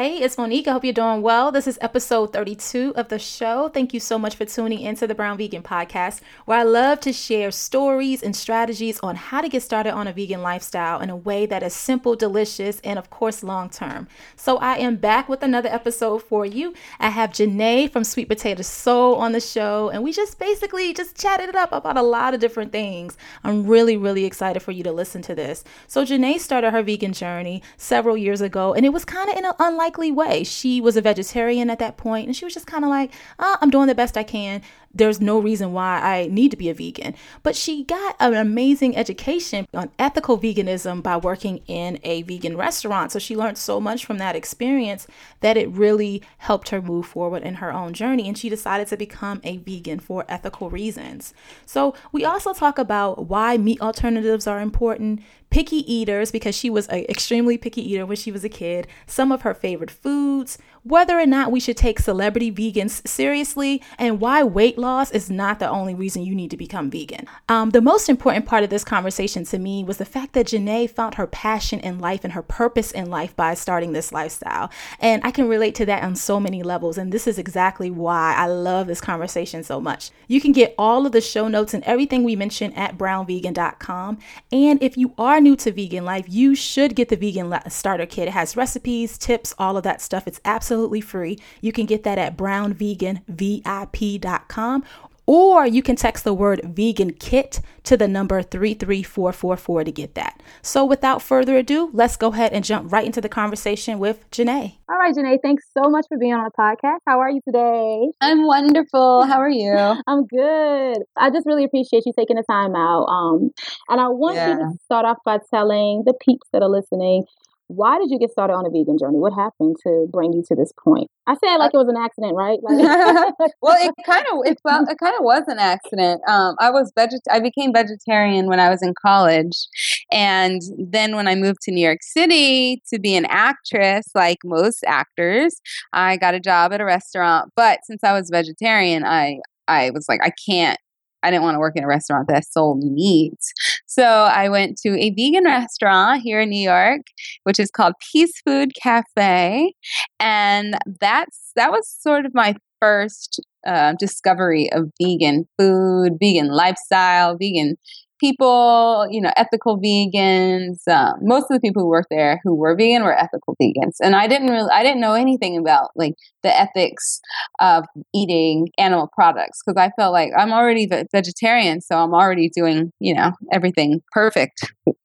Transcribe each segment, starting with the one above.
Hey, it's Monique. I hope you're doing well. This is episode 32 of the show. Thank you so much for tuning into the Brown Vegan Podcast, where I love to share stories and strategies on how to get started on a vegan lifestyle in a way that is simple, delicious, and of course, long term. So I am back with another episode for you. I have Janae from Sweet Potato Soul on the show, and we just basically just chatted it up about a lot of different things. I'm really, really excited for you to listen to this. So Janae started her vegan journey several years ago, and it was kind of in an unlikely unlikely way. She was a vegetarian at that point, and she was just kind of like, oh, I'm doing the best I can there's no reason why I need to be a vegan. But she got an amazing education on ethical veganism by working in a vegan restaurant. So she learned so much from that experience that it really helped her move forward in her own journey. And she decided to become a vegan for ethical reasons. So we also talk about why meat alternatives are important, picky eaters, because she was an extremely picky eater when she was a kid, some of her favorite foods, whether or not we should take celebrity vegans seriously, and why weight loss is not the only reason you need to become vegan. Um, the most important part of this conversation to me was the fact that Janae found her passion in life and her purpose in life by starting this lifestyle. And I can relate to that on so many levels. And this is exactly why I love this conversation so much. You can get all of the show notes and everything we mentioned at brownvegan.com. And if you are new to vegan life, you should get the vegan starter kit. It has recipes, tips, all of that stuff. It's absolutely absolutely free. You can get that at brownveganvip.com or you can text the word vegan kit to the number 33444 to get that. So without further ado, let's go ahead and jump right into the conversation with Janae. All right, Janae, thanks so much for being on the podcast. How are you today? I'm wonderful. How are you? I'm good. I just really appreciate you taking the time out. Um, and I want yeah. you to start off by telling the peeps that are listening why did you get started on a vegan journey? What happened to bring you to this point? I said like uh, it was an accident, right? Like- well, it kind of it felt it kind of was an accident. Um, I was veget I became vegetarian when I was in college, and then when I moved to New York City to be an actress, like most actors, I got a job at a restaurant. But since I was vegetarian, I I was like I can't I didn't want to work in a restaurant that sold meat. So I went to a vegan restaurant here in New York, which is called Peace Food Cafe. And that's that was sort of my first uh, discovery of vegan food, vegan lifestyle, vegan people, you know, ethical vegans. Um, most of the people who worked there who were vegan were ethical vegans, and I didn't really, I didn't know anything about like the ethics of eating animal products because I felt like I'm already vegetarian, so I'm already doing, you know, everything perfectly.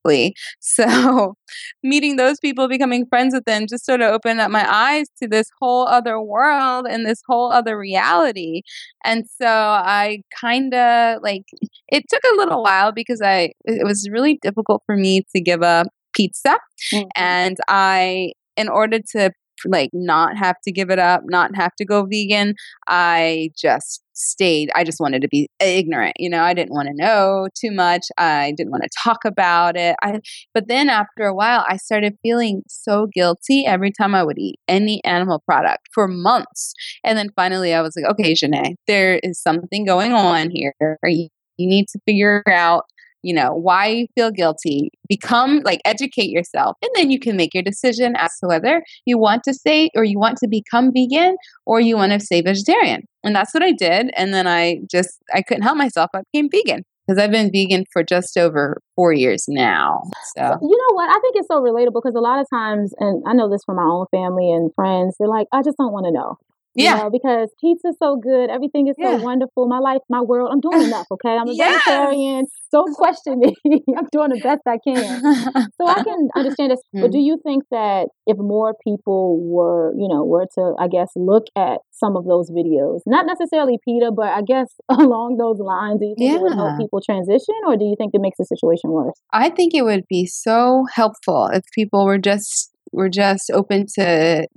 So meeting those people, becoming friends with them, just sort of opened up my eyes to this whole other world and this whole other reality. And so I kind of like it took a little while because I it was really difficult for me to give up pizza mm-hmm. and I in order to like not have to give it up, not have to go vegan, I just stayed I just wanted to be ignorant, you know, I didn't want to know too much. I didn't want to talk about it. I but then after a while I started feeling so guilty every time I would eat any animal product for months. And then finally I was like, okay, Janae, there is something going on here. You, you need to figure out you know, why you feel guilty. Become like educate yourself. And then you can make your decision as to whether you want to stay or you want to become vegan or you want to stay vegetarian. And that's what I did. And then I just I couldn't help myself. I became vegan because I've been vegan for just over four years now. So you know what? I think it's so relatable because a lot of times, and I know this from my own family and friends, they're like, I just don't want to know. Yeah. Know, because pizza's so good. Everything is yeah. so wonderful. My life, my world. I'm doing enough, okay? I'm a yes. vegetarian. Don't question me. I'm doing the best I can. so I can understand this. Mm. But do you think that if more people were, you know, were to, I guess, look at some of those videos, not necessarily PETA, but I guess along those lines, do you think yeah. it would help people transition or do you think it makes the situation worse? I think it would be so helpful if people were just were just open to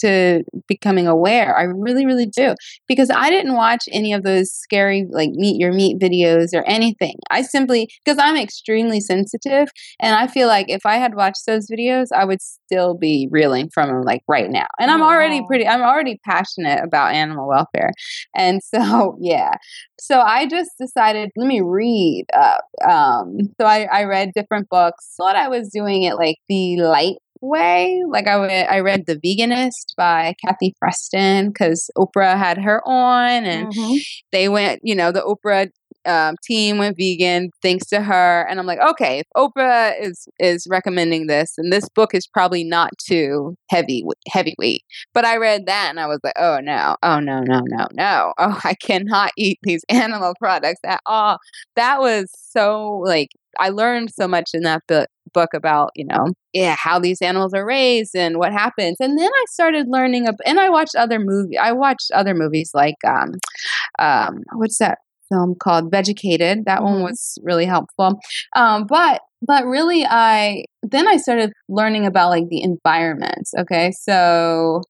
to becoming aware. I really, really do. Because I didn't watch any of those scary, like, meet your meat videos or anything. I simply, because I'm extremely sensitive, and I feel like if I had watched those videos, I would still be reeling from them, like, right now. And I'm already pretty, I'm already passionate about animal welfare. And so, yeah. So I just decided, let me read up. Um, so I, I read different books. Thought I was doing it like the light way. Like I, I read The Veganist by Kathy Freston because Oprah had her on and mm-hmm. they went, you know, the Oprah um, team went vegan thanks to her and i'm like okay if oprah is is recommending this and this book is probably not too heavy heavyweight but i read that and i was like oh no oh no no no no oh i cannot eat these animal products at all that was so like I learned so much in that book book about you know yeah how these animals are raised and what happens and then i started learning ab- and i watched other movie i watched other movies like um um what's that film called Vegucated. That one mm-hmm. was really helpful. Um, but but really, I then I started learning about like the environment. Okay, so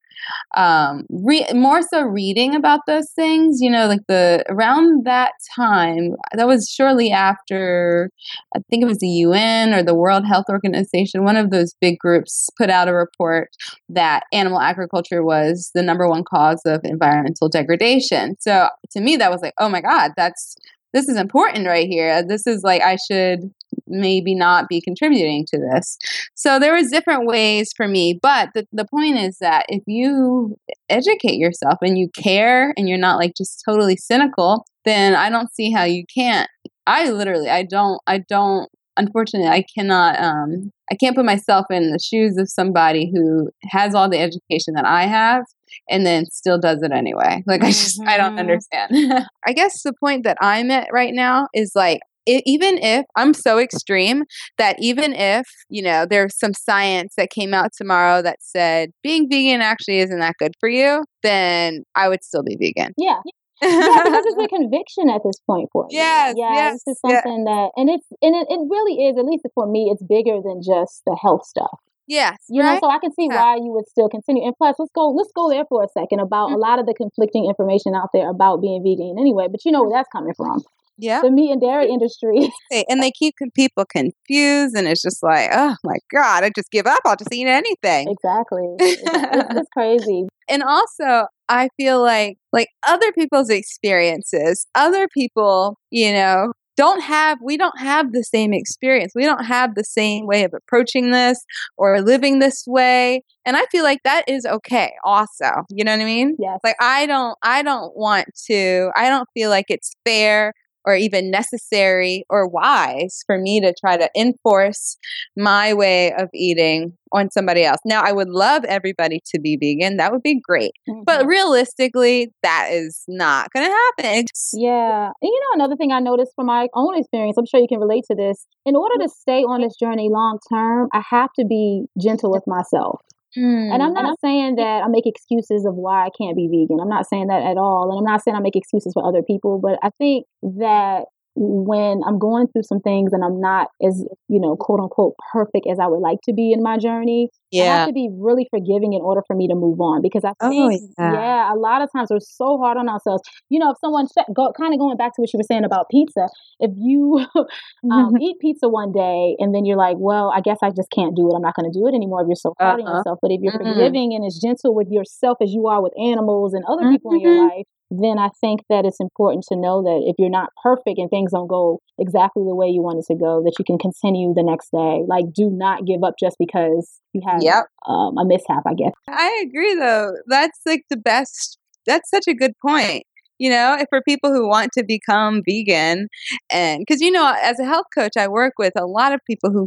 um, re- more so reading about those things. You know, like the around that time, that was shortly after I think it was the UN or the World Health Organization. One of those big groups put out a report that animal agriculture was the number one cause of environmental degradation. So to me, that was like, oh my god, that's this is important right here. This is like I should maybe not be contributing to this. So there was different ways for me, but the, the point is that if you educate yourself and you care and you're not like just totally cynical, then I don't see how you can't. I literally I don't I don't unfortunately I cannot um I can't put myself in the shoes of somebody who has all the education that I have and then still does it anyway. Like I just mm-hmm. I don't mm-hmm. understand. I guess the point that I'm at right now is like it, even if I'm so extreme that even if, you know, there's some science that came out tomorrow that said being vegan actually isn't that good for you, then I would still be vegan. Yeah. yeah, because it's a conviction at this point for me. Yes, yeah, yes, this is something yeah. that, and it's and it, it really is. At least for me, it's bigger than just the health stuff. Yes, you right? know, so I can see yeah. why you would still continue. And plus, let's go let's go there for a second about mm-hmm. a lot of the conflicting information out there about being vegan. Anyway, but you know where that's coming from yeah the meat and dairy industry and they keep people confused and it's just like oh my god i just give up i'll just eat anything exactly it's, it's crazy and also i feel like like other people's experiences other people you know don't have we don't have the same experience. We don't have the same way of approaching this or living this way. And i feel like that is okay also you know what i mean? Yes. Like i don't i don't want to i don't feel like it's fair or even necessary or wise for me to try to enforce my way of eating on somebody else. Now, I would love everybody to be vegan. That would be great. Mm-hmm. But realistically, that is not going to happen. Yeah. And you know, another thing I noticed from my own experience, I'm sure you can relate to this. In order to stay on this journey long term, I have to be gentle with myself. Mm. And I'm not saying that I make excuses of why I can't be vegan. I'm not saying that at all. And I'm not saying I make excuses for other people, but I think that when I'm going through some things and I'm not as, you know, quote unquote perfect as I would like to be in my journey, yeah. I have to be really forgiving in order for me to move on because I oh, think, oh, yeah. yeah. a lot of times we're so hard on ourselves. You know, if someone, go, kind of going back to what you were saying about pizza, if you um, eat pizza one day and then you're like, well, I guess I just can't do it. I'm not going to do it anymore if you're so hard uh-huh. on yourself. But if you're mm-hmm. forgiving and as gentle with yourself as you are with animals and other mm-hmm. people in your mm-hmm. life, then I think that it's important to know that if you're not perfect and things don't go exactly the way you want it to go, that you can continue the next day. Like, do not give up just because you have yep. um, a mishap, I guess. I agree, though. That's like the best. That's such a good point you know, for people who want to become vegan. And because, you know, as a health coach, I work with a lot of people who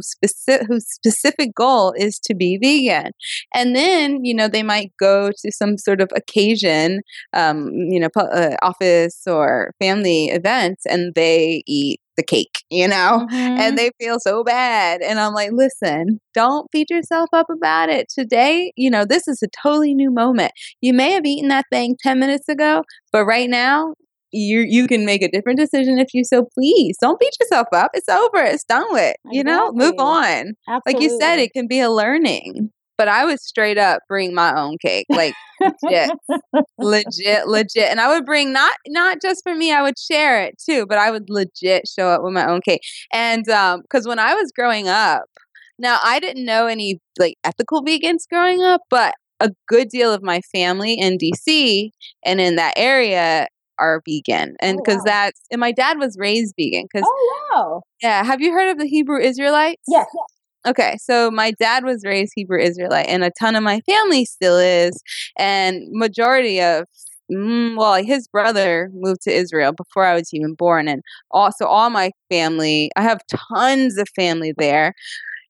whose specific goal is to be vegan. And then, you know, they might go to some sort of occasion, um, you know, uh, office or family events and they eat the cake, you know, mm-hmm. and they feel so bad. And I'm like, listen, don't beat yourself up about it. Today, you know, this is a totally new moment. You may have eaten that thing 10 minutes ago, but right now, you you can make a different decision if you so please. Don't beat yourself up. It's over. It's done with. You know, move on. Absolutely. Like you said, it can be a learning but I would straight up bring my own cake, like legit, legit, legit. And I would bring not not just for me, I would share it too, but I would legit show up with my own cake. And um, because when I was growing up, now I didn't know any like ethical vegans growing up, but a good deal of my family in DC and in that area are vegan and because oh, wow. that's and my dad was raised vegan because oh wow yeah have you heard of the hebrew israelites yes, yes okay, so my dad was raised Hebrew Israelite, and a ton of my family still is, and majority of mm, well, his brother moved to Israel before I was even born, and also all my family. I have tons of family there,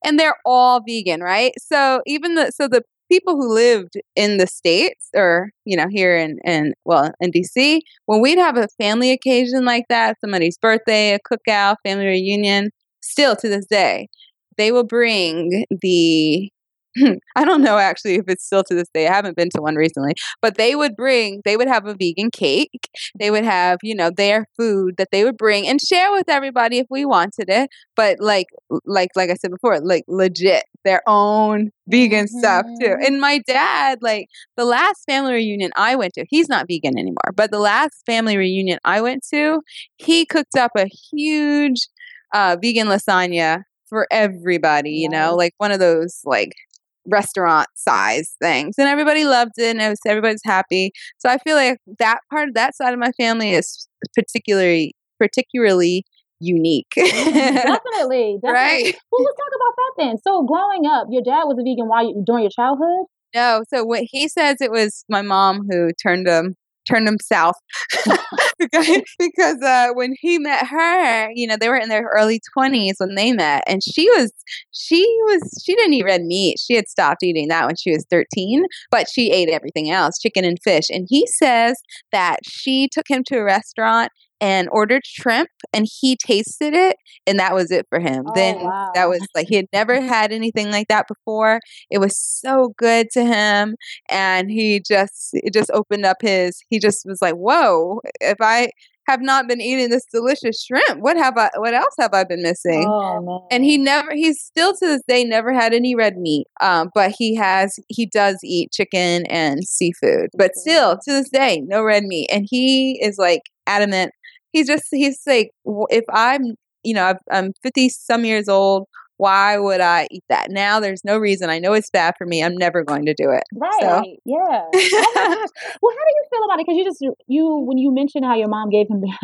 and they're all vegan, right? So even the so the people who lived in the states or you know here in in well in DC when we'd have a family occasion like that somebody's birthday a cookout family reunion still to this day they will bring the I don't know actually if it's still to this day. I haven't been to one recently, but they would bring, they would have a vegan cake. They would have, you know, their food that they would bring and share with everybody if we wanted it. But like, like, like I said before, like legit their own vegan mm-hmm. stuff too. Mm-hmm. And my dad, like the last family reunion I went to, he's not vegan anymore, but the last family reunion I went to, he cooked up a huge uh, vegan lasagna for everybody, you know, like one of those like restaurant size things and everybody loved it and it was, everybody's happy so i feel like that part of that side of my family is particularly particularly unique. Mm-hmm, definitely, definitely right. well let's talk about that then so growing up your dad was a vegan while you, during your childhood? No so what he says it was my mom who turned him turned him south because uh, when he met her, you know, they were in their early twenties when they met, and she was she was she didn't eat red meat. She had stopped eating that when she was thirteen, but she ate everything else, chicken and fish. And he says that she took him to a restaurant and ordered shrimp and he tasted it and that was it for him. Oh, then wow. that was like he had never had anything like that before. It was so good to him and he just it just opened up his he just was like, "Whoa, if I have not been eating this delicious shrimp. What have I what else have I been missing? Oh, and he never he's still to this day never had any red meat. Um, but he has he does eat chicken and seafood. But still to this day, no red meat. And he is like adamant he's just he's like if i'm you know i'm 50 some years old why would I eat that? Now there's no reason. I know it's bad for me. I'm never going to do it. Right. So. Yeah. Oh well, how do you feel about it? Because you just you when you mentioned how your mom gave him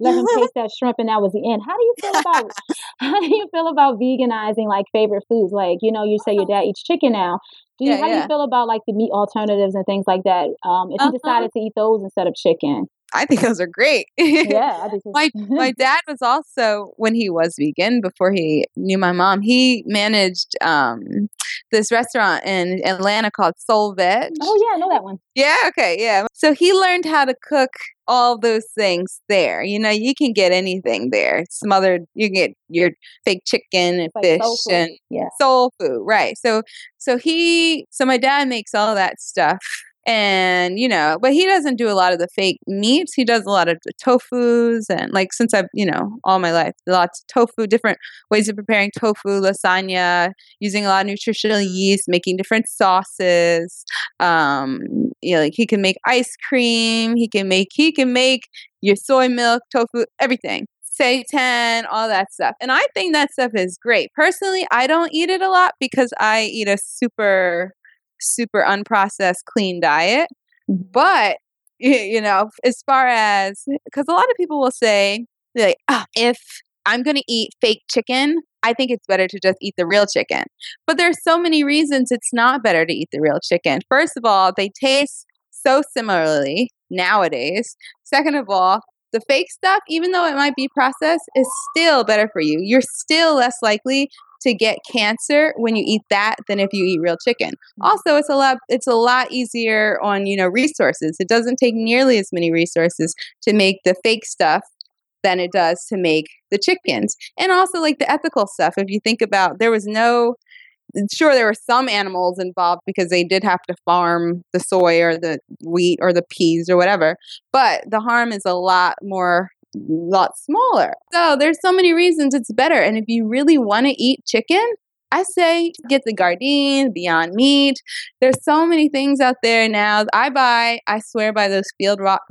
let him taste that shrimp and that was the end. How do you feel about how do you feel about veganizing like favorite foods? Like you know, you say your dad eats chicken now. Do you, yeah, how yeah. do you feel about like the meat alternatives and things like that? Um, if you uh-huh. decided to eat those instead of chicken. I think those are great. Yeah, my my dad was also when he was vegan before he knew my mom. He managed um, this restaurant in Atlanta called Soul Veg. Oh yeah, I know that one. Yeah, okay, yeah. So he learned how to cook all those things there. You know, you can get anything there. Smothered, you can get your fake chicken and like fish and yeah. soul food, right? So, so he, so my dad makes all that stuff and you know but he doesn't do a lot of the fake meats he does a lot of the tofus and like since i've you know all my life lots of tofu different ways of preparing tofu lasagna using a lot of nutritional yeast making different sauces um you know like he can make ice cream he can make he can make your soy milk tofu everything seitan, all that stuff. And I think that stuff is great. Personally, I don't eat it a lot because I eat a super super unprocessed, clean diet. Mm-hmm. But, you know, as far as, because a lot of people will say, like, oh, if I'm going to eat fake chicken, I think it's better to just eat the real chicken. But there's so many reasons it's not better to eat the real chicken. First of all, they taste so similarly nowadays. Second of all, the fake stuff, even though it might be processed, is still better for you. You're still less likely to get cancer when you eat that than if you eat real chicken. Mm. Also, it's a lot it's a lot easier on, you know, resources. It doesn't take nearly as many resources to make the fake stuff than it does to make the chickens. And also like the ethical stuff. If you think about there was no sure there were some animals involved because they did have to farm the soy or the wheat or the peas or whatever but the harm is a lot more lot smaller. So there's so many reasons it's better. And if you really want to eat chicken, I say get the Gardein, Beyond Meat. There's so many things out there now. I buy, I swear by those field rock,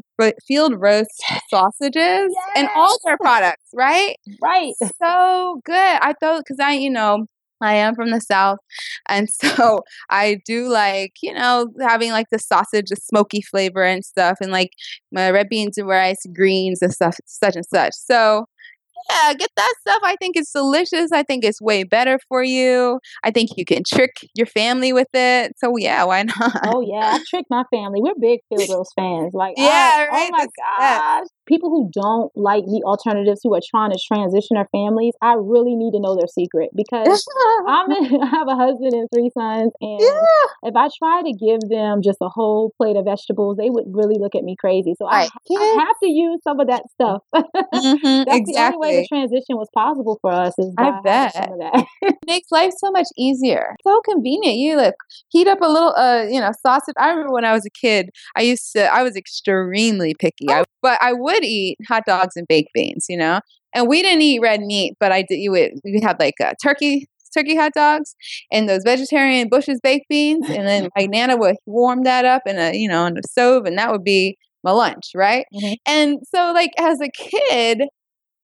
field roast sausages yes. and all their products, right? Right. So good. I thought because I, you know, I am from the South. And so I do like, you know, having like the sausage, the smoky flavor and stuff, and like my red beans and rice, greens and stuff, such and such. So yeah, get that stuff. I think it's delicious. I think it's way better for you. I think you can trick your family with it. So yeah, why not? Oh yeah, I tricked my family. We're big Field Roast fans. Like yeah, I, oh right. oh my gosh people who don't like meat alternatives who are trying to transition their families, I really need to know their secret because I'm in, I have a husband and three sons, and yeah. if I try to give them just a whole plate of vegetables, they would really look at me crazy. So I, I have to use some of that stuff. Mm-hmm, That's exactly. the only way the transition was possible for us. Is I bet some of that. it makes life so much easier. So convenient. You like heat up a little, uh, you know, sausage. I remember when I was a kid, I used to. I was extremely picky. I, but I would eat hot dogs and baked beans, you know. And we didn't eat red meat, but I did. You would we had like a turkey turkey hot dogs and those vegetarian Bush's baked beans, and then my nana would warm that up in a you know on a stove, and that would be my lunch, right? Mm-hmm. And so, like as a kid,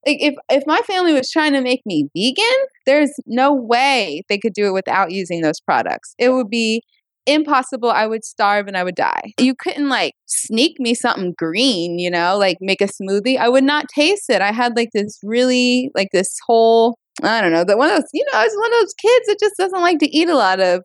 like if if my family was trying to make me vegan, there's no way they could do it without using those products. It would be impossible. I would starve and I would die. You couldn't like sneak me something green, you know, like make a smoothie. I would not taste it. I had like this really, like this whole, I don't know, that one of those, you know, I was one of those kids that just doesn't like to eat a lot of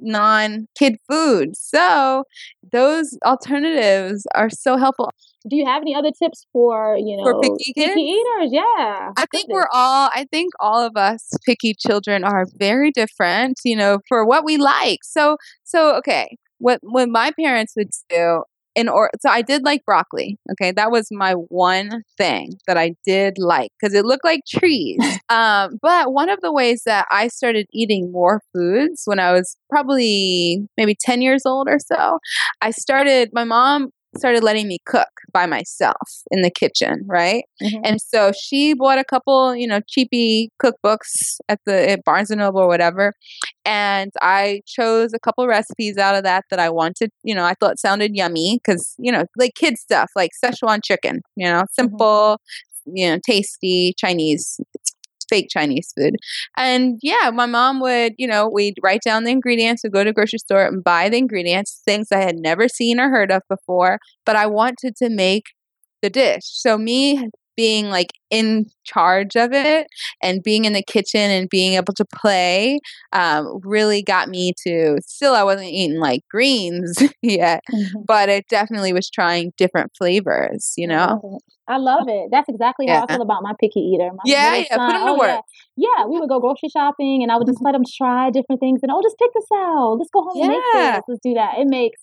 non kid food. So those alternatives are so helpful do you have any other tips for you know for picky, picky eaters? Yeah, I think we're all. I think all of us picky children are very different. You know, for what we like. So so okay. What what my parents would do in or so I did like broccoli. Okay, that was my one thing that I did like because it looked like trees. um, but one of the ways that I started eating more foods when I was probably maybe ten years old or so, I started. My mom started letting me cook by myself in the kitchen, right? Mm-hmm. And so she bought a couple, you know, cheapy cookbooks at the at Barnes and Noble or whatever, and I chose a couple recipes out of that that I wanted. You know, I thought sounded yummy because you know, like kid stuff, like Szechuan chicken. You know, mm-hmm. simple, mm-hmm. you know, tasty Chinese fake Chinese food. And yeah, my mom would, you know, we'd write down the ingredients, we'd go to grocery store and buy the ingredients, things I had never seen or heard of before, but I wanted to make the dish. So me being like in charge of it and being in the kitchen and being able to play um, really got me to still i wasn't eating like greens yet mm-hmm. but it definitely was trying different flavors you know I love it. That's exactly yeah. how I feel about my picky eater. My yeah, yeah, son, put them to oh, work. Yeah. yeah, we would go grocery shopping, and I would just mm-hmm. let them try different things, and oh, just pick this out. Let's go home yeah. and make this. Let's do that. It makes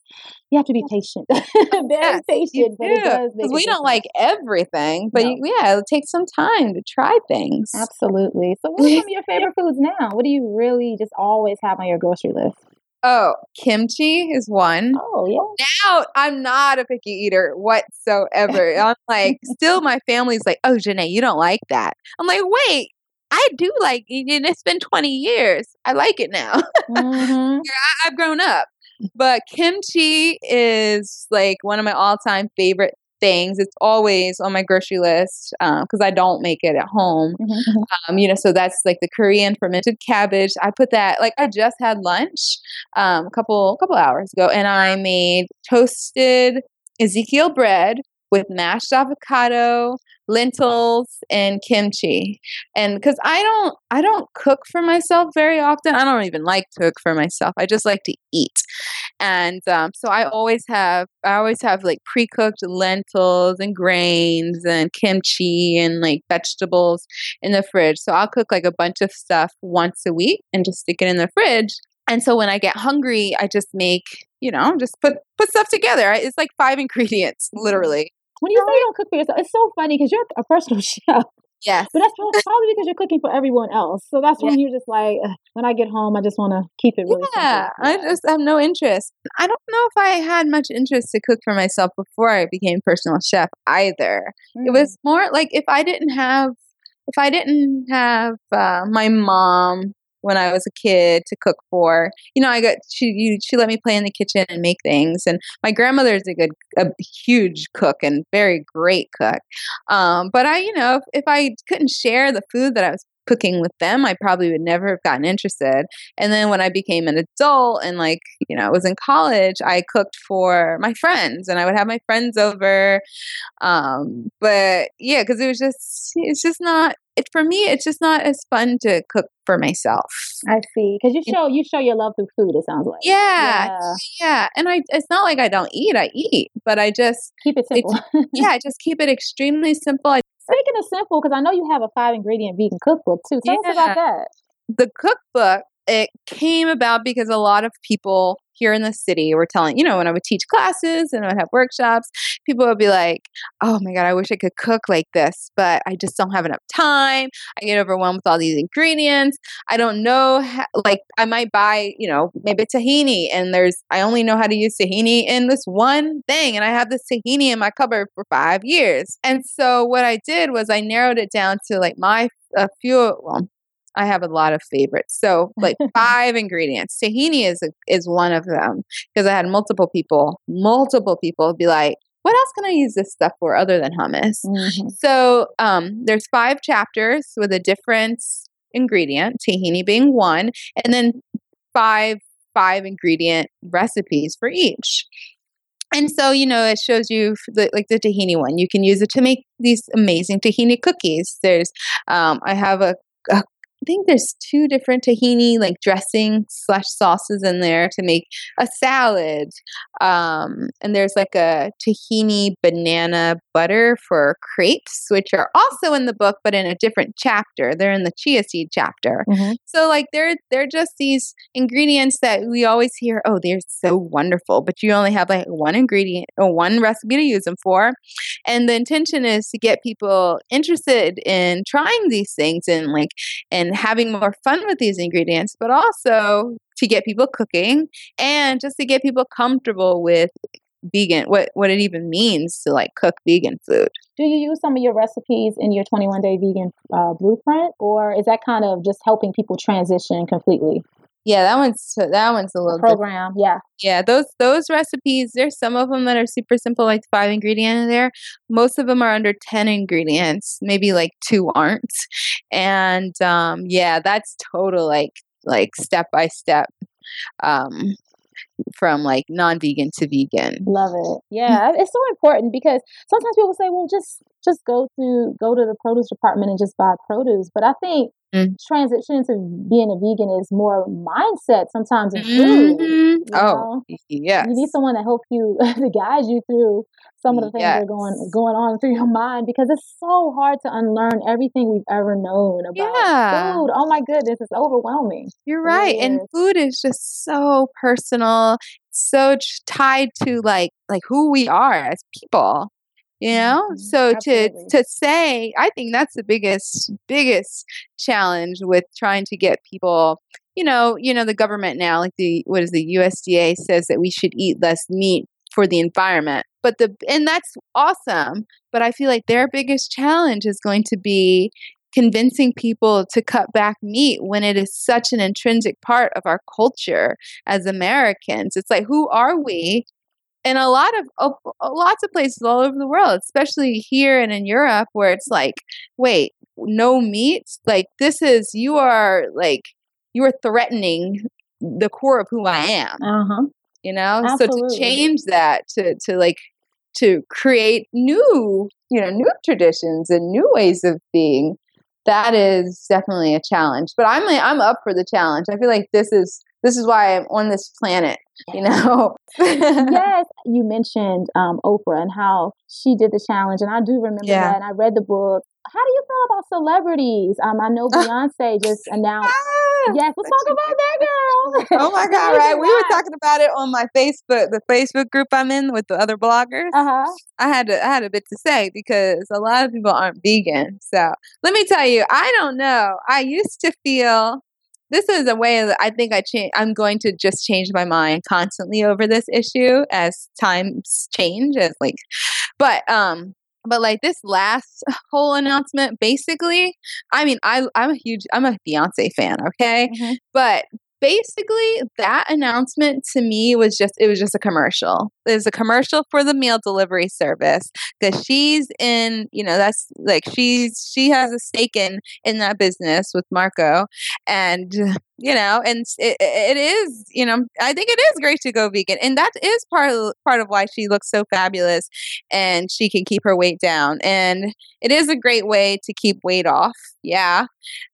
you have to be patient, very yes, patient, but it does. Because we don't like everything, but no. you, yeah, it takes some time to try things. Absolutely. So, what are some of your favorite foods now? What do you really just always have on your grocery list? Oh, kimchi is one. Oh, yeah. Now I'm not a picky eater whatsoever. I'm like, still my family's like, oh, Janae, you don't like that. I'm like, wait, I do like it. It's been 20 years. I like it now. Mm-hmm. I, I've grown up. But kimchi is like one of my all time favorite things. It's always on my grocery list because uh, I don't make it at home. Mm-hmm, mm-hmm. Um, you know, so that's like the Korean fermented cabbage. I put that like I just had lunch um, a couple couple hours ago, and I made toasted Ezekiel bread with mashed avocado, lentils, and kimchi. And because I don't, I don't cook for myself very often. I don't even like to cook for myself. I just like to eat. And um, so I always have, I always have like pre-cooked lentils and grains and kimchi and like vegetables in the fridge. So I'll cook like a bunch of stuff once a week and just stick it in the fridge. And so when I get hungry, I just make, you know, just put put stuff together. It's like five ingredients, literally. When you say you don't cook for yourself, it's so funny because you're a personal chef. Yes. But that's probably because you're cooking for everyone else. So that's when you're just like, when I get home, I just want to keep it really Yeah, I just have no interest. I don't know if I had much interest to cook for myself before I became personal chef either. Mm. It was more like if I didn't have, if I didn't have uh, my mom when I was a kid to cook for. You know, I got she you, she let me play in the kitchen and make things, and my grandmother is a good, a huge cook and very great cook. Um, but I, you know, if, if I couldn't share the food that I was cooking with them, I probably would never have gotten interested. And then when I became an adult and like, you know, I was in college, I cooked for my friends and I would have my friends over. Um, but yeah, because it was just, it's just not, it for me it's just not as fun to cook for myself. I see. Cuz you show you show your love through food it sounds like. Yeah. Yeah. yeah. And I it's not like I don't eat, I eat, but I just keep it simple. It, yeah, I just keep it extremely simple. I, Speaking of simple, because I know you have a five ingredient vegan cookbook too. Tell yeah. us about that. The cookbook it came about because a lot of people here in the city were telling, you know, when I would teach classes and I would have workshops, people would be like, oh my God, I wish I could cook like this, but I just don't have enough time. I get overwhelmed with all these ingredients. I don't know, like, I might buy, you know, maybe tahini and there's, I only know how to use tahini in this one thing. And I have this tahini in my cupboard for five years. And so what I did was I narrowed it down to like my a few well I have a lot of favorites. So like five ingredients. Tahini is a, is one of them because I had multiple people, multiple people be like, "What else can I use this stuff for other than hummus?" Mm-hmm. So um, there's five chapters with a different ingredient, tahini being one, and then five five ingredient recipes for each. And so, you know, it shows you the, like the tahini one. You can use it to make these amazing tahini cookies. There's, um, I have a, a think there's two different tahini like dressing slash sauces in there to make a salad. Um, and there's like a tahini banana butter for crepes, which are also in the book, but in a different chapter. They're in the chia seed chapter. Mm-hmm. So like they're they're just these ingredients that we always hear, oh, they're so wonderful, but you only have like one ingredient or one recipe to use them for. And the intention is to get people interested in trying these things and like and having more fun with these ingredients, but also to get people cooking and just to get people comfortable with vegan what what it even means to like cook vegan food do you use some of your recipes in your 21 day vegan uh, blueprint or is that kind of just helping people transition completely yeah, that one's that one's a little program. Different. Yeah, yeah. Those those recipes, there's some of them that are super simple, like five ingredient in there. Most of them are under ten ingredients. Maybe like two aren't. And um, yeah, that's total like like step by step um from like non-vegan to vegan. Love it. Yeah, it's so important because sometimes people say, "Well, just just go to go to the produce department and just buy produce." But I think mm. transition to being a vegan is more mindset sometimes in food. Mm-hmm. Oh, yeah. You need someone to help you to guide you through some of the things yes. that are going going on through your mind because it's so hard to unlearn everything we've ever known about yeah. food. Oh my goodness, it's overwhelming. You're right. and food is just so personal, so tied to like like who we are as people you know mm-hmm. so Absolutely. to to say i think that's the biggest biggest challenge with trying to get people you know you know the government now like the what is the usda says that we should eat less meat for the environment but the and that's awesome but i feel like their biggest challenge is going to be convincing people to cut back meat when it is such an intrinsic part of our culture as Americans. It's like, who are we in a lot of uh, lots of places all over the world, especially here and in Europe, where it's like, wait, no meat? Like this is you are like you are threatening the core of who I am. Uh-huh. You know, Absolutely. so to change that to to like to create new you know new traditions and new ways of being that is definitely a challenge but i'm like i'm up for the challenge i feel like this is this is why i'm on this planet you know? Yes you mentioned um, oprah and how she did the challenge and i do remember yeah. that and i read the book. How do you feel about celebrities? Um, i know beyonce just announced yes let's talk about that girl. Oh my god right? We were talking about it on my facebook the facebook group i'm in with the other bloggers. Uh-huh. i had to, i had a bit to say because a lot of people aren't vegan so let me tell you i don't know. I used to feel this is a way that I think I change. I'm going to just change my mind constantly over this issue as times change. As like, but um, but like this last whole announcement, basically, I mean, I I'm a huge I'm a Beyonce fan, okay, mm-hmm. but basically that announcement to me was just it was just a commercial. It was a commercial for the meal delivery service because she's in you know that's like she's she has a stake in in that business with marco and you know and it, it is you know i think it is great to go vegan and that is part of part of why she looks so fabulous and she can keep her weight down and it is a great way to keep weight off yeah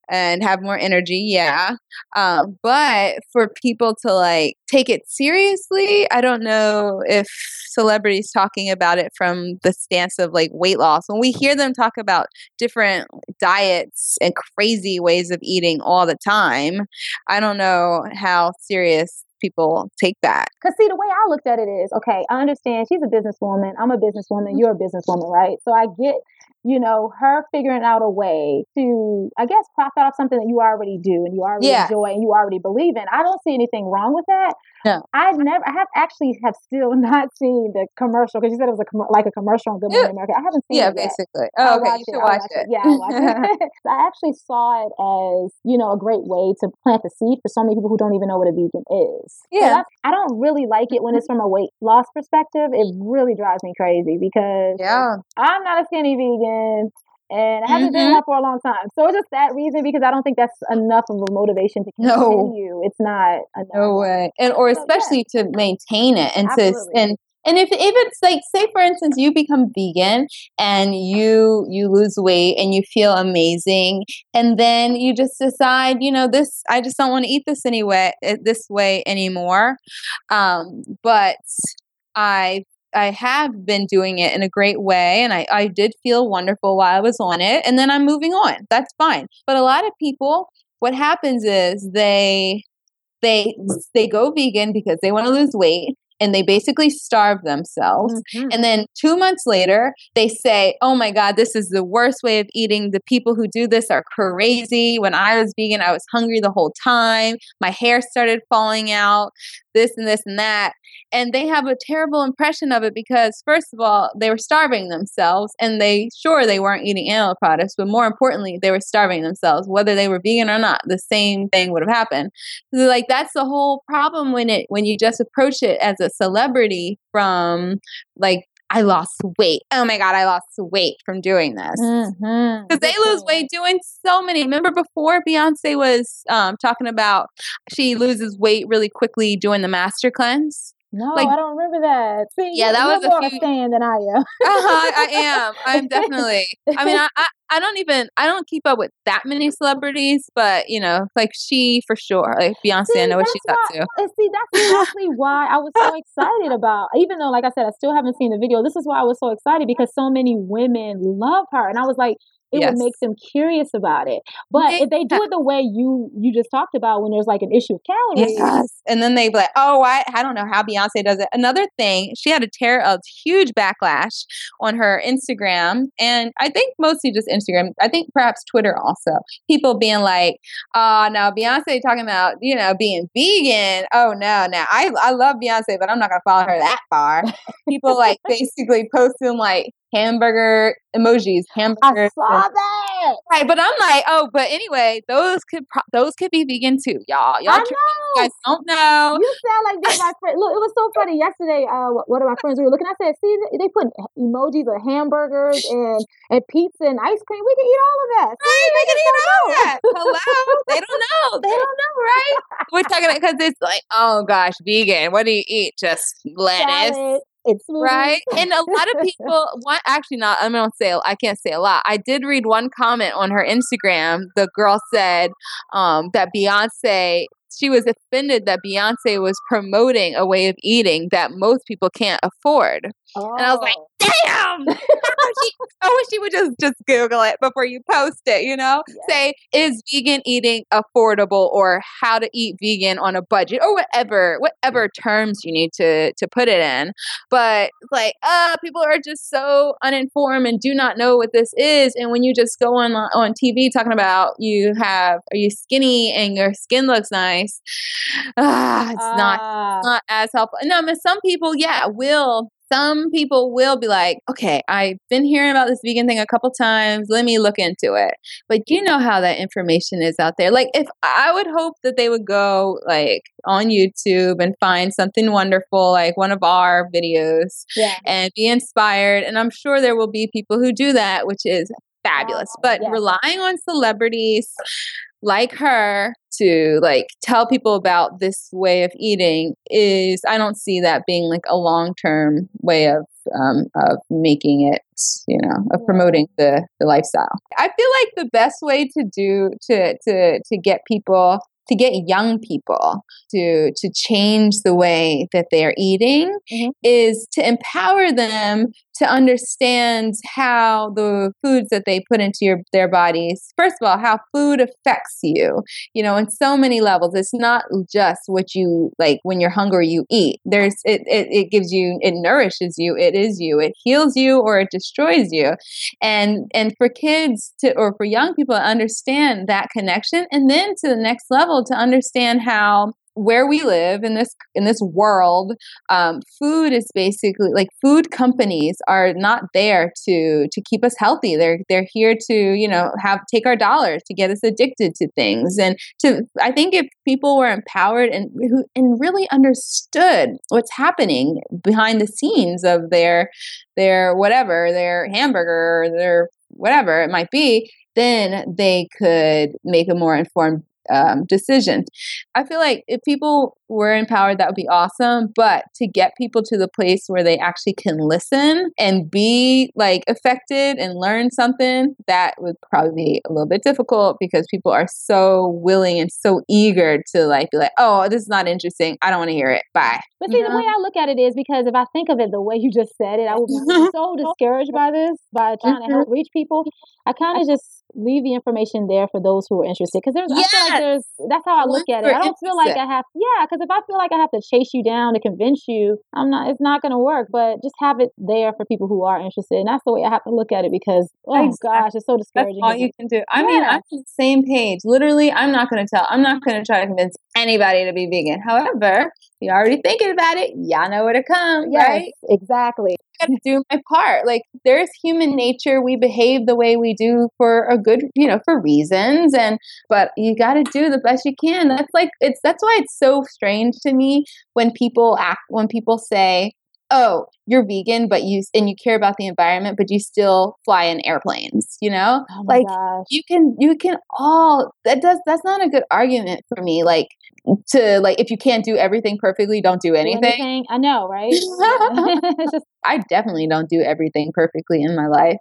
and have more energy yeah. um, but for people to like take it seriously i don't know if celebrities talking about it from the stance of like weight loss. When we hear them talk about different diets and crazy ways of eating all the time i don't know how serious people take that. Because see, the way I looked at it is, okay, I understand she's a businesswoman. I'm a businesswoman. Mm-hmm. You're a businesswoman, right? So I get you know, her figuring out a way to, I guess, profit off something that you already do and you already yeah. enjoy and you already believe in. I don't see anything wrong with that. No. I've never, I have actually have still not seen the commercial because you said it was a com- like a commercial on Good Morning America. I haven't seen yeah, it. Yeah, basically. Oh, okay. You should watch, watch it. it. Yeah, I watch it. I actually saw it as, you know, a great way to plant the seed for so many people who don't even know what a vegan is. Yeah. I don't really like it when it's from a weight loss perspective. It really drives me crazy because yeah. I'm not a skinny vegan and I haven't mm-hmm. been that for a long time. So it's just that reason because I don't think that's enough of a motivation to continue. No. It's not enough. No way. And or especially yeah. to maintain it and Absolutely. to and and if, if it's like say for instance you become vegan and you you lose weight and you feel amazing and then you just decide you know this i just don't want to eat this anyway eh, this way anymore um, but i I have been doing it in a great way and I, I did feel wonderful while I was on it and then I'm moving on. That's fine. But a lot of people, what happens is they they they go vegan because they want to lose weight and they basically starve themselves. Mm-hmm. And then two months later, they say, Oh my God, this is the worst way of eating. The people who do this are crazy. When I was vegan, I was hungry the whole time. My hair started falling out, this and this and that. And they have a terrible impression of it because, first of all, they were starving themselves and they, sure, they weren't eating animal products, but more importantly, they were starving themselves. Whether they were vegan or not, the same thing would have happened. So like, that's the whole problem when it, when you just approach it as a celebrity from like I lost weight. Oh my God, I lost weight from doing this. Because mm-hmm. they lose weight doing so many. Remember before Beyonce was um, talking about she loses weight really quickly doing the master cleanse? No, like, I don't remember that. See, yeah, that was a few. Fan than I am. uh-huh, I am. I'm definitely. I mean, I, I, I don't even. I don't keep up with that many celebrities, but you know, like she for sure. Like Beyonce, see, I know what she's why, up to. And See, that's exactly why I was so excited about. Even though, like I said, I still haven't seen the video. This is why I was so excited because so many women love her, and I was like, it yes. would make them curious about it. But if they do it the way you you just talked about, when there's like an issue of calories, yes. and then they be like, "Oh, I I don't know how Beyonce does it." Another thing, she had a tear a huge backlash on her Instagram, and I think mostly just Instagram. I think perhaps Twitter also. People being like, "Oh, now Beyonce talking about you know being vegan." Oh no, now I I love Beyonce, but I'm not gonna follow her that far. People like basically posting like hamburger emojis, hamburger. I saw that. Right, but I'm like, oh, but anyway, those could pro- those could be vegan too, y'all. Y'all, you guys don't know. You sound like this, my friend. Look, it was so funny yesterday. Uh, one of my friends we were looking. I said, see, they put emojis of hamburgers and and pizza and ice cream. We can eat all of that. See, right, they, can eat all of that. Hello, they don't know. They don't know, right? We're talking because it's like, oh gosh, vegan. What do you eat? Just lettuce. Salad it's right. And a lot of people, one actually not. I'm gonna say I can't say a lot. I did read one comment on her Instagram. The girl said um, that Beyonce she was offended that Beyonce was promoting a way of eating that most people can't afford. Oh. And I was like, oh. damn! I wish you would just just Google it before you post it. You know, yes. say is vegan eating affordable or how to eat vegan on a budget or whatever whatever terms you need to to put it in. But like, uh, people are just so uninformed and do not know what this is. And when you just go on on TV talking about you have are you skinny and your skin looks nice, ah, it's uh. not not as helpful. No, but some people, yeah, will some people will be like, okay, I've been hearing about this vegan thing a couple times. Let me look into it. But you know how that information is out there. Like, if I would hope that they would go like on YouTube and find something wonderful, like one of our videos, yeah. and be inspired. And I'm sure there will be people who do that, which is fabulous. Oh, but yeah. relying on celebrities like her to like tell people about this way of eating is I don't see that being like a long term way of um, of making it you know of promoting the the lifestyle. I feel like the best way to do to to to get people to get young people to to change the way that they are eating mm-hmm. is to empower them to understand how the foods that they put into your their bodies first of all how food affects you you know in so many levels. It's not just what you like when you're hungry you eat. There's it it, it gives you it nourishes you it is you it heals you or it destroys you. And and for kids to or for young people to understand that connection and then to the next level to understand how where we live in this in this world um, food is basically like food companies are not there to to keep us healthy. They're they're here to you know have take our dollars to get us addicted to things. And to i think if people were empowered and who and really understood what's happening behind the scenes of their their whatever their hamburger their whatever it might be then they could make a more informed um, decision. I feel like if people were empowered, that would be awesome. But to get people to the place where they actually can listen and be like affected and learn something, that would probably be a little bit difficult because people are so willing and so eager to like be like, oh, this is not interesting. I don't want to hear it. Bye. But see, the way I look at it is because if I think of it the way you just said it, I would be so discouraged by this, by trying to help reach people. I kind of just leave the information there for those who are interested. Because there's, yes. I feel like there's, that's how I look at it. I don't feel like I have, yeah. Because if I feel like I have to chase you down to convince you, I'm not. It's not going to work. But just have it there for people who are interested, and that's the way I have to look at it. Because oh exactly. gosh, it's so discouraging. That's all you can do. I yeah. mean, I'm on the same page. Literally, I'm not going to tell. I'm not going to try to convince anybody to be vegan. However, you're already thinking about it. Y'all know where to come, yes, right? Exactly. I gotta do my part. Like there's human nature. We behave the way we do for a good, you know, for reasons. And but you gotta do the best you can. That's like it's that's why it's so strange to me when people act when people say, oh, you're vegan, but you and you care about the environment, but you still fly in airplanes. You know, oh like gosh. you can you can all that does that's not a good argument for me. Like to like if you can't do everything perfectly, don't do anything. anything. I know, right? I definitely don't do everything perfectly in my life,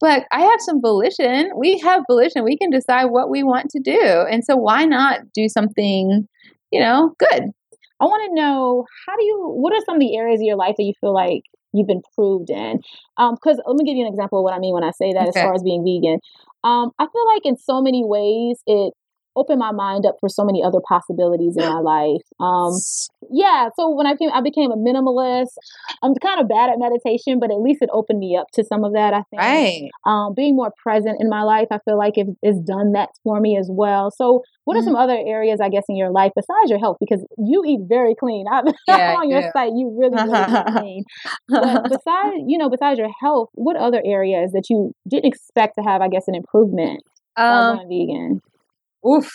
but I have some volition. We have volition. We can decide what we want to do, and so why not do something, you know, good? I want to know how do you, what are some of the areas of your life that you feel like you've improved in? Because um, let me give you an example of what I mean when I say that okay. as far as being vegan. Um, I feel like in so many ways it opened my mind up for so many other possibilities in my life. Um, yeah, so when I became, I became a minimalist. I'm kind of bad at meditation, but at least it opened me up to some of that. I think. Right. Um, being more present in my life, I feel like it, it's done that for me as well. So, what are mm-hmm. some other areas, I guess, in your life besides your health? Because you eat very clean. I, yeah, on your yeah. site, you really, really eat clean. But besides, you know, besides your health, what other areas that you didn't expect to have, I guess, an improvement? Um, vegan. Oof.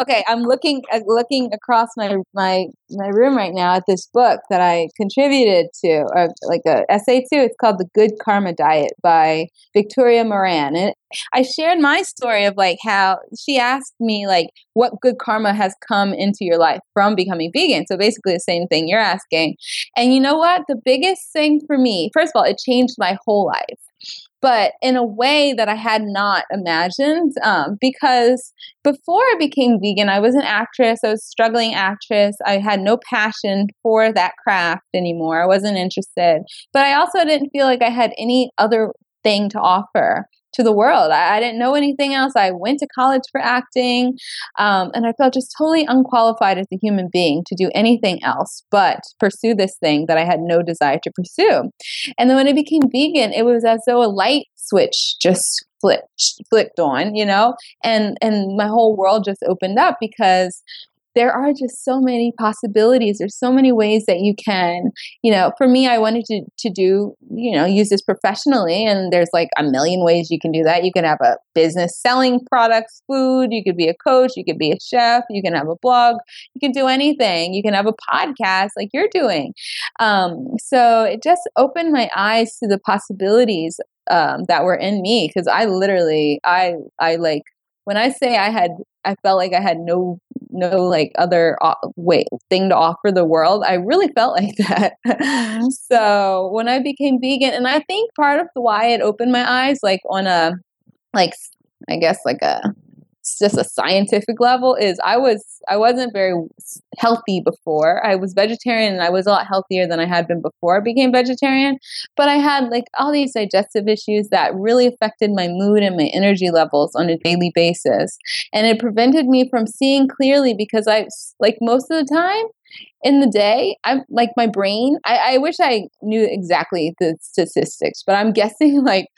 okay, I'm looking uh, looking across my my my room right now at this book that I contributed to, or like a essay to. It's called The Good Karma Diet by Victoria Moran, and I shared my story of like how she asked me like what good karma has come into your life from becoming vegan. So basically the same thing you're asking. And you know what? The biggest thing for me, first of all, it changed my whole life but in a way that I had not imagined. Um, because before I became vegan, I was an actress, I was a struggling actress. I had no passion for that craft anymore. I wasn't interested. But I also didn't feel like I had any other thing to offer to the world. I, I, didn't know anything else. I went to college for acting, um, and I felt just totally unqualified as a human being to do anything else but pursue this thing that I had no desire to pursue. And then when I became vegan, it was as though a light switch just flipped flipped on, you know, and and my whole world just opened up because there are just so many possibilities. There's so many ways that you can, you know, for me, I wanted to, to do, you know, use this professionally. And there's like a million ways you can do that. You can have a business selling products, food. You could be a coach. You could be a chef. You can have a blog. You can do anything. You can have a podcast like you're doing. Um, so it just opened my eyes to the possibilities um, that were in me because I literally, I, I like, when I say I had, I felt like I had no no like other way thing to offer the world. I really felt like that. Mm-hmm. so when I became vegan, and I think part of why it opened my eyes, like on a like I guess like a just a scientific level is I was I wasn't very healthy before. I was vegetarian and I was a lot healthier than I had been before I became vegetarian, but I had like all these digestive issues that really affected my mood and my energy levels on a daily basis. And it prevented me from seeing clearly because I like most of the time in the day i'm like my brain I, I, wish i knew exactly the statistics but i'm guessing like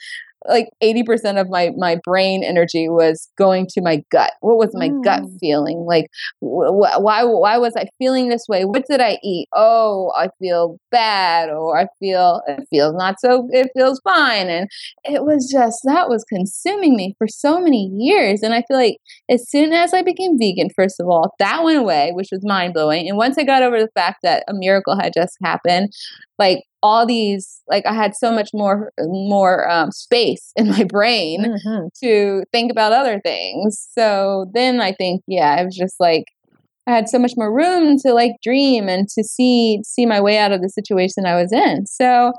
like 80% of my my brain energy was going to my gut. What was my mm. gut feeling? Like wh- why why was i feeling this way? What did i eat? Oh i feel bad or i feel it feels not so it feels fine. And it was just that was consuming me for so many years. And i feel like as soon as i became vegan first of all that went away which was mind-blowing. And once i got over the fact that a miracle had just happened like all these like i had so much more more um, space in my brain mm-hmm. to think about other things so then i think yeah i was just like i had so much more room to like dream and to see see my way out of the situation i was in so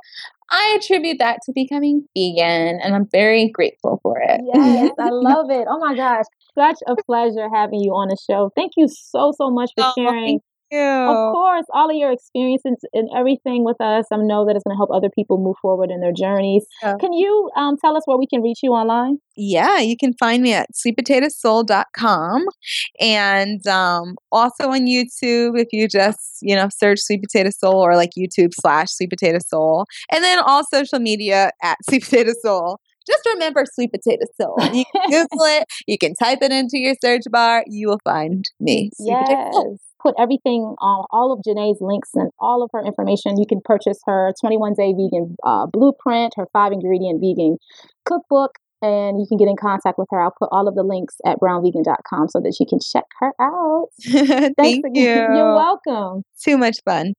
I attribute that to becoming vegan and I'm very grateful for it. Yes, I love it. Oh my gosh. Such a pleasure having you on the show. Thank you so, so much for oh, sharing you. Of course, all of your experiences and everything with us, I know that it's going to help other people move forward in their journeys. Yeah. Can you um, tell us where we can reach you online? Yeah, you can find me at sweetpotatosoul.com and um, also on YouTube if you just, you know, search Sweet Potato Soul or like YouTube slash Sweet Potato Soul. And then all social media at Sweet Potato Soul just remember sweet potato soul. You can Google it, you can type it into your search bar, you will find me. Sweet yes put everything on all of Jenné's links and all of her information. You can purchase her 21 day vegan uh, blueprint, her five ingredient vegan cookbook, and you can get in contact with her. I'll put all of the links at brownvegan.com so that you can check her out. Thank you. You're welcome. Too much fun.